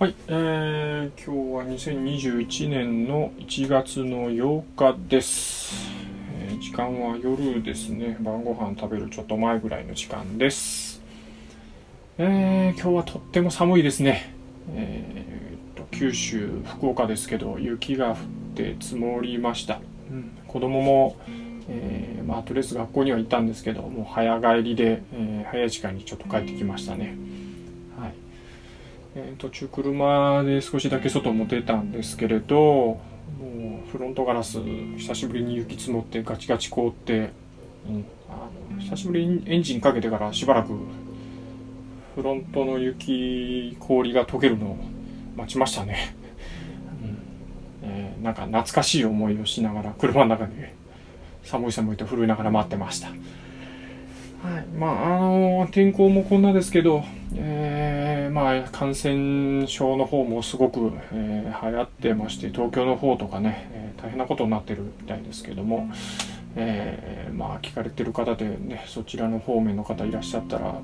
はい、えー、今日は2021年の1月の8日です、えー時間は夜ですね。晩ご飯食べるちょっと前ぐらいの時間です。えー、今日はとっても寒いですね。えー、と九州福岡ですけど雪が降って積もりました、うん、子供もえーまあ、とりあえず学校には行ったんですけどもう早帰りで、えー早い時間にちょっと帰ってきましたね。はいえー途中車で少しだけ外も出たんですけれどもうフロントガラス久しぶりに雪積もってガチガチ凍って、うん、あの久しぶりにエンジンかけてからしばらくフロントの雪氷が溶けるのを待ちましたね、うん。えーなんか懐かしい思いをしながら車の中で寒い寒いと震えながら待ってました。はい、まああの天候もこんなですけど、えーまあ、感染症の方もすごく、えー流行ってまして東京の方とかね、えー大変なことになってるみたいですけども、えまあ、聞かれてる方で、ね、そちらの方面の方いらっしゃったら、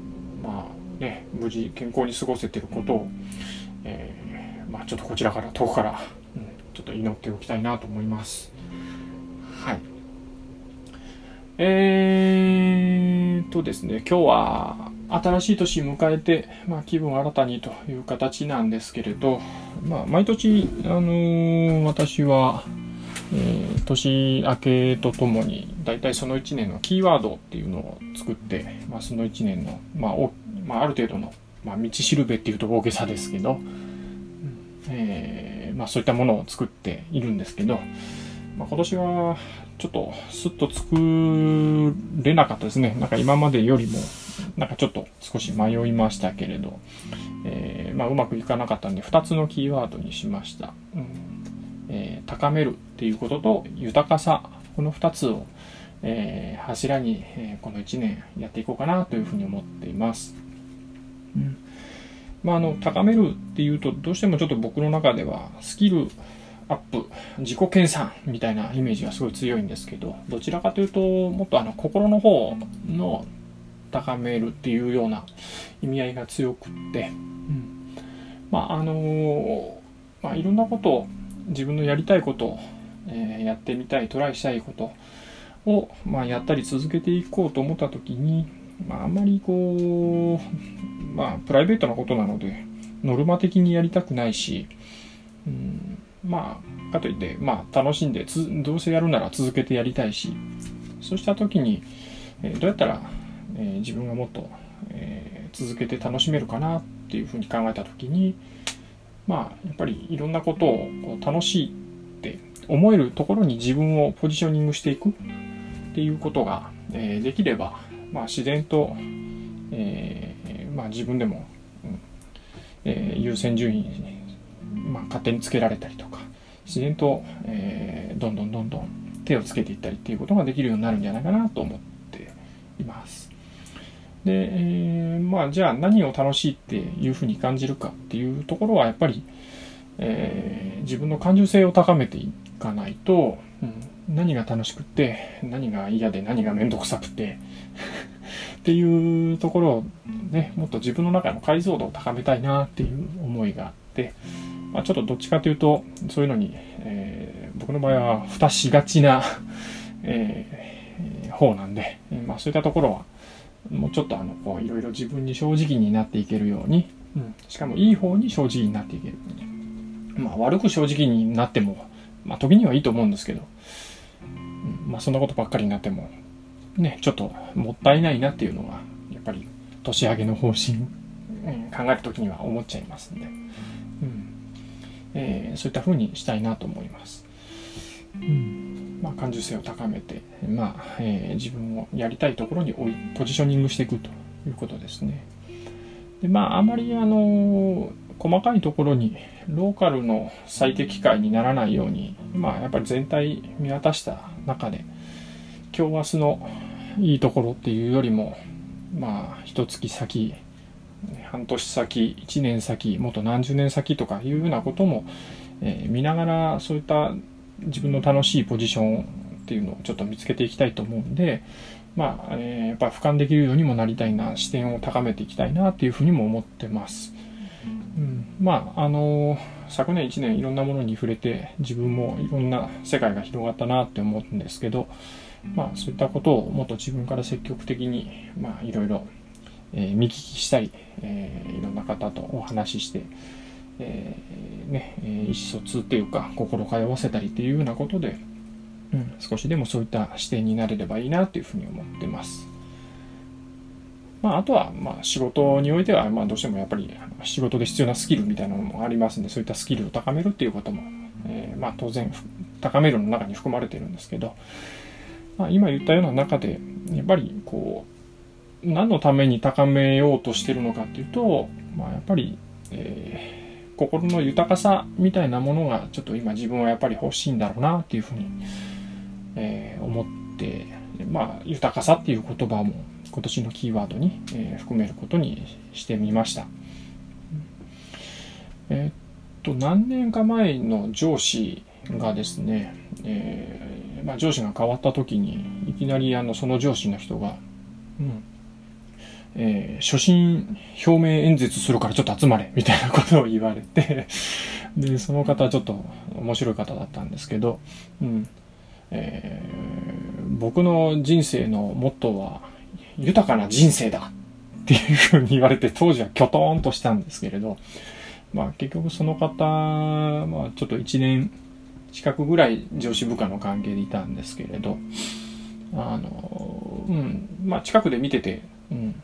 まあね、無事健康に過ごせてることを、えまあ、ちょっとこちらから遠くから、うんちょっと祈っておきたいなと思います。はいえーとですね、今日は新しい年迎えて、まあ、気分を新たにという形なんですけれど、まあ、毎年、あのー私は、えー年明けとともに、大体その1年のキーワードっていうのを作って、まあ、その1年の、まあおまあ、ある程度の、まあ、道しるべっていうと大げさですけど、えーまあ、そういったものを作っているんですけど、まあ、今年はちょっとスッと作れなかったですね。なんか今までよりも、なんかちょっと少し迷いましたけれど、えーまあ、うまくいかなかったんで、2つのキーワードにしました。うんえー高めるっていうことと豊かさ、この2つを、えー柱に、えーこの1年やっていこうかなというふうに思っています。うんまあ、あの高めるっていうとどうしてもちょっと僕の中ではスキルアップ自己研鑽みたいなイメージがすごい強いんですけどどちらかというともっとあの心の方の高めるっていうような意味合いが強くって、うん、まああのまあいろんなことを自分のやりたいこと、えーやってみたいトライしたいことを、まあ、やったり続けていこうと思った時に、まあ、あんまりこうまあプライベートなことなのでノルマ的にやりたくないし、うん、まあかといって、まあ、楽しんでつどうせやるなら続けてやりたいしそうした時に、えーどうやったら、えー自分がもっと、えー続けて楽しめるかなっていうふうに考えた時にまあやっぱりいろんなことをこう楽しいって思えるところに自分をポジショニングしていくっていうことが、えーできれば、まあ、自然と、えーまあ、自分でも、うんえー優先順位に、まあ、勝手につけられたりとか自然と、えーどんどんどんどん手をつけていったりっていうことができるようになるんじゃないかなと思っています。で、えーまあじゃあ何を楽しいっていうふうに感じるかっていうところはやっぱり、えー自分の感受性を高めていかないと、うん何が楽しくって何が嫌で何が面倒くさくて っていうところをねもっと自分の中の解像度を高めたいなっていう思いがあって、まあ、ちょっとどっちかというとそういうのに、えー僕の場合は蓋しがちな、えー方なんで、まあ、そういったところはもうちょっとあのこういろいろ自分に正直になっていけるように、うん、しかもいい方に正直になっていけるまあ、悪く正直になっても、まあ、時にはいいと思うんですけど、うん。まあ、そんなことばっかりになってもねちょっともったいないなっていうのがやっぱり年上げの方針、うん考える時には思っちゃいますんで、うん。えーそういった風にしたいなと思います。まあ、感受性を高めて、まあえー自分をやりたいところに置いポジショニングしていくということですね。でまああまりあの細かいところにローカルの最適解にならないように、まあ、やっぱり全体見渡した中で今日明日のいいところっていうよりもまあ一月先半年先1年先もっと何十年先とかいうようなことも、えー見ながらそういった自分の楽しいポジションっていうのをちょっと見つけていきたいと思うんで、まあ、えーやっぱ俯瞰できるようにもなりたいな視点を高めていきたいなっていうふうにも思ってます。うん、まああの昨年1年いろんなものに触れて自分もいろんな世界が広がったなって思うんですけど、まあ、そういったことをもっと自分から積極的に、まあ、いろいろ、えー、見聞きしたり、えー、いろんな方とお話しして、えー、ね、意思疎通っていうか心通わせたりっていうようなことで、うん、少しでもそういった視点になれればいいなというふうに思ってます。まあ、あとは、まあ、仕事においては、ま、どうしてもやっぱり仕事で必要なスキルみたいなのもありますんで、そういったスキルを高めるっていうことも、え、ま、当然、高めるの中に含まれてるんですけど、まあ、今言ったような中で、やっぱり、こう、何のために高めようとしてるのかっていうと、まあ、やっぱり、え、心の豊かさみたいなものが、ちょっと今自分はやっぱり欲しいんだろうなっていうふうに、えー、思って、まあ、豊かさっていう言葉も今年のキーワードに、えー、含めることにしてみました。えー、っと、何年か前の上司がですね、えー、まあ、上司が変わった時に、いきなりあのその上司の人が、うんえー、初心表明演説するからちょっと集まれみたいなことを言われて で、その方はちょっと面白い方だったんですけど、うん。えー、僕の人生のモットーは、豊かな人生だっていうふうに言われて、当時はキョトーンとしたんですけれど、まあ結局その方、まあちょっと1年近くぐらい上司部下の関係でいたんですけれど、あの、うん、まあ近くで見てて、うん、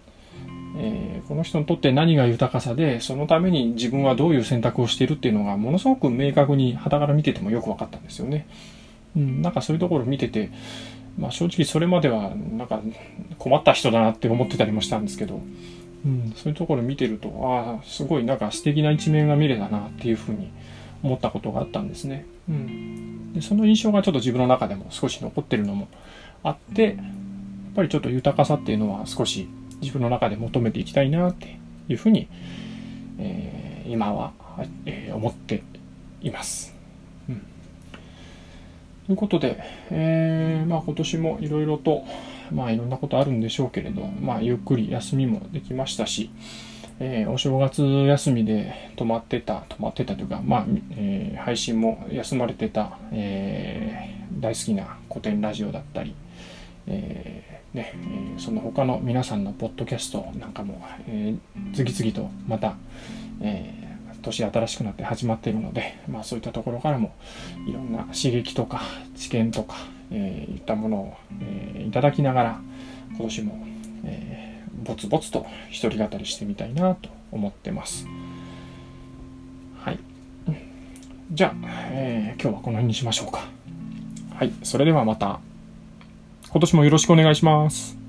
えー、この人にとって何が豊かさで、そのために自分はどういう選択をしているっていうのがものすごく明確に肌から見ててもよく分かったんですよね。うん、なんかそういうところ見てて、まあ正直それまではなんか困った人だなって思ってたりもしたんですけど、うん、そういうところ見てると、ああ、すごいなんか素敵な一面が見れたなっていうふうに思ったことがあったんですね。うん。で、その印象がちょっと自分の中でも少し残ってるのもあって、やっぱりちょっと豊かさっていうのは少し自分の中で求めていきたいなっていうふうに、えー、今は、えー、思っています。うんということで、えー、まあ今年もいろいろと、まあいろんなことあるんでしょうけれど、まあゆっくり休みもできましたし、えー、お正月休みで止まってた、止まってたというか、まあ、えー、配信も休まれてた、えー、大好きな古典ラジオだったり、えねえその他の皆さんのポッドキャストなんかも、え次々とまた、え年新しくなって始まっているので、まあ、そういったところからもいろんな刺激とか知見とか、えー、いったものを、えー、いただきながら今年も、えー、ぼつぼつと一人語りしてみたいなと思ってます。はい。じゃあ、えー、今日はこの辺にしましょうか。はい。それではまた、今年もよろしくお願いします。